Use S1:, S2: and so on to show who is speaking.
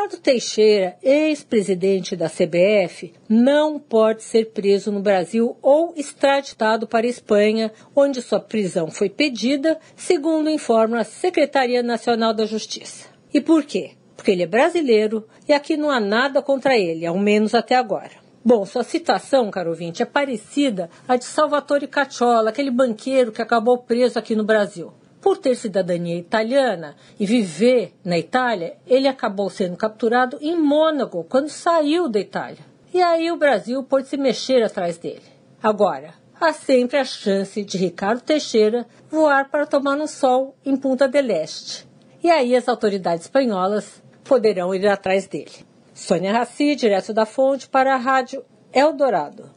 S1: Ricardo Teixeira, ex-presidente da CBF, não pode ser preso no Brasil ou extraditado para a Espanha, onde sua prisão foi pedida, segundo informa a Secretaria Nacional da Justiça. E por quê? Porque ele é brasileiro e aqui não há nada contra ele, ao menos até agora. Bom, sua citação, caro ouvinte, é parecida à de Salvatore Cacciola, aquele banqueiro que acabou preso aqui no Brasil. Por ter cidadania italiana e viver na Itália, ele acabou sendo capturado em Mônaco quando saiu da Itália. E aí o Brasil pôde se mexer atrás dele. Agora, há sempre a chance de Ricardo Teixeira voar para tomar no sol em Punta del Este. E aí as autoridades espanholas poderão ir atrás dele. Sônia Raci, direto da fonte, para a Rádio Eldorado.